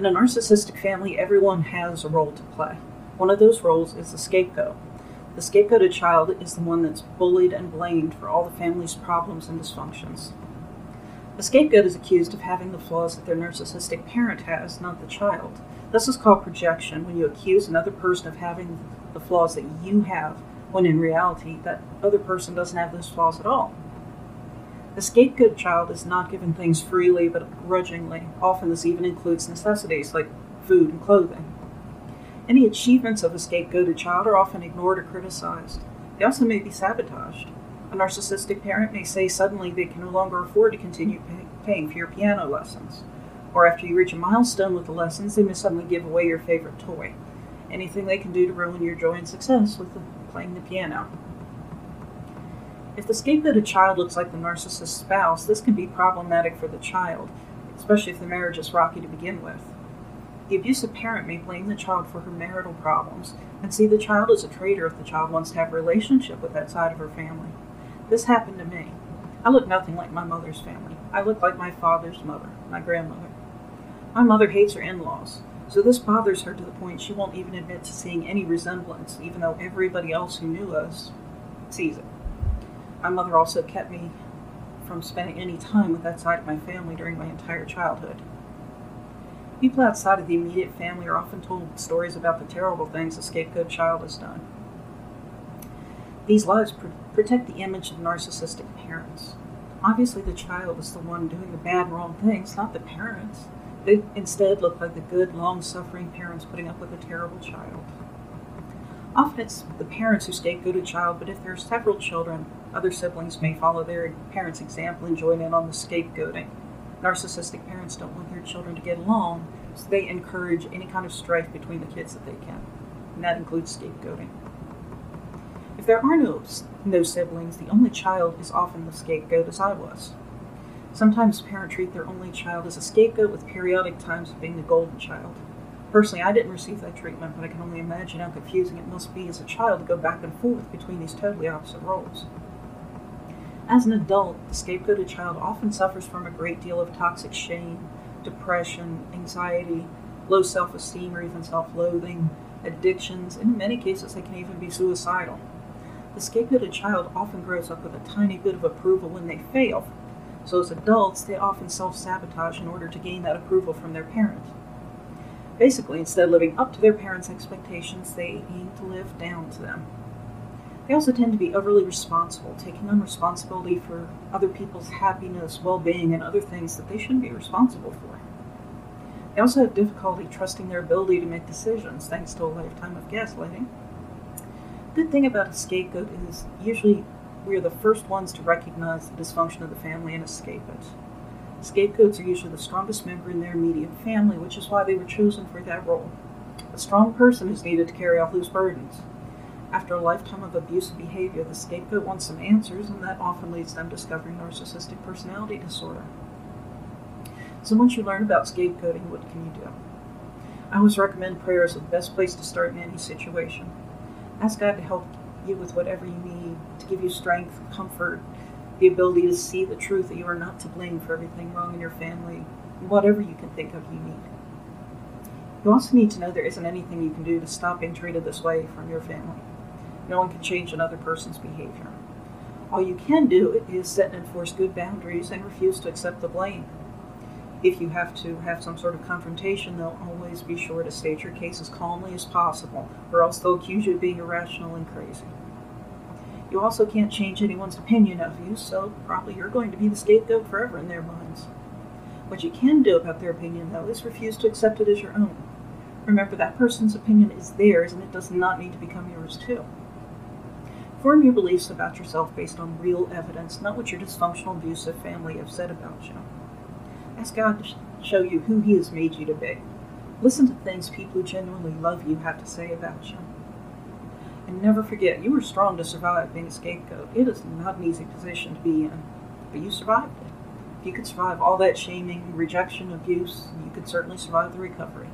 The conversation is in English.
In a narcissistic family, everyone has a role to play. One of those roles is the scapegoat. The scapegoated child is the one that's bullied and blamed for all the family's problems and dysfunctions. The scapegoat is accused of having the flaws that their narcissistic parent has, not the child. This is called projection, when you accuse another person of having the flaws that you have, when in reality, that other person doesn't have those flaws at all. The scapegoat child is not given things freely but grudgingly. Often, this even includes necessities like food and clothing. Any achievements of a scapegoated child are often ignored or criticized. They also may be sabotaged. A narcissistic parent may say suddenly they can no longer afford to continue pay- paying for your piano lessons. Or after you reach a milestone with the lessons, they may suddenly give away your favorite toy. Anything they can do to ruin your joy and success with playing the piano. If the scapegoated child looks like the narcissist's spouse, this can be problematic for the child, especially if the marriage is rocky to begin with. The abusive parent may blame the child for her marital problems and see the child as a traitor if the child wants to have a relationship with that side of her family. This happened to me. I look nothing like my mother's family. I look like my father's mother, my grandmother. My mother hates her in laws, so this bothers her to the point she won't even admit to seeing any resemblance, even though everybody else who knew us sees it. My mother also kept me from spending any time with that side of my family during my entire childhood. People outside of the immediate family are often told stories about the terrible things a scapegoat child has done. These lies pr- protect the image of narcissistic parents. Obviously, the child is the one doing the bad, wrong things, not the parents. They instead look like the good, long suffering parents putting up with a terrible child. Often it's the parents who scapegoat a child, but if there are several children, other siblings may follow their parents' example and join in on the scapegoating. Narcissistic parents don't want their children to get along, so they encourage any kind of strife between the kids that they can, and that includes scapegoating. If there are no, no siblings, the only child is often the scapegoat, as I was. Sometimes parents treat their only child as a scapegoat with periodic times of being the golden child. Personally, I didn't receive that treatment, but I can only imagine how confusing it must be as a child to go back and forth between these totally opposite roles. As an adult, the scapegoated child often suffers from a great deal of toxic shame, depression, anxiety, low self esteem, or even self loathing, addictions, and in many cases, they can even be suicidal. The scapegoated child often grows up with a tiny bit of approval when they fail, so as adults, they often self sabotage in order to gain that approval from their parent. Basically, instead of living up to their parents' expectations, they aim to live down to them. They also tend to be overly responsible, taking on responsibility for other people's happiness, well being, and other things that they shouldn't be responsible for. They also have difficulty trusting their ability to make decisions thanks to a lifetime of gaslighting. Good thing about a scapegoat is usually we are the first ones to recognize the dysfunction of the family and escape it. Scapegoats are usually the strongest member in their immediate family, which is why they were chosen for that role. A strong person is needed to carry off those burdens. After a lifetime of abusive behavior, the scapegoat wants some answers, and that often leads them to discovering narcissistic personality disorder. So once you learn about scapegoating, what can you do? I always recommend prayer as the best place to start in any situation. Ask God to help you with whatever you need, to give you strength, comfort, the ability to see the truth that you are not to blame for everything wrong in your family, whatever you can think of you need. You also need to know there isn't anything you can do to stop being treated this way from your family. No one can change another person's behavior. All you can do is set and enforce good boundaries and refuse to accept the blame. If you have to have some sort of confrontation, though, always be sure to state your case as calmly as possible, or else they'll accuse you of being irrational and crazy. You also can't change anyone's opinion of you, so probably you're going to be the scapegoat forever in their minds. What you can do about their opinion, though, is refuse to accept it as your own. Remember, that person's opinion is theirs, and it does not need to become yours, too. Form your beliefs about yourself based on real evidence, not what your dysfunctional, abusive family have said about you. Ask God to show you who He has made you to be. Listen to things people who genuinely love you have to say about you. And never forget, you were strong to survive being a scapegoat. It is not an easy position to be in, but you survived it. If you could survive all that shaming, rejection, abuse, you could certainly survive the recovery.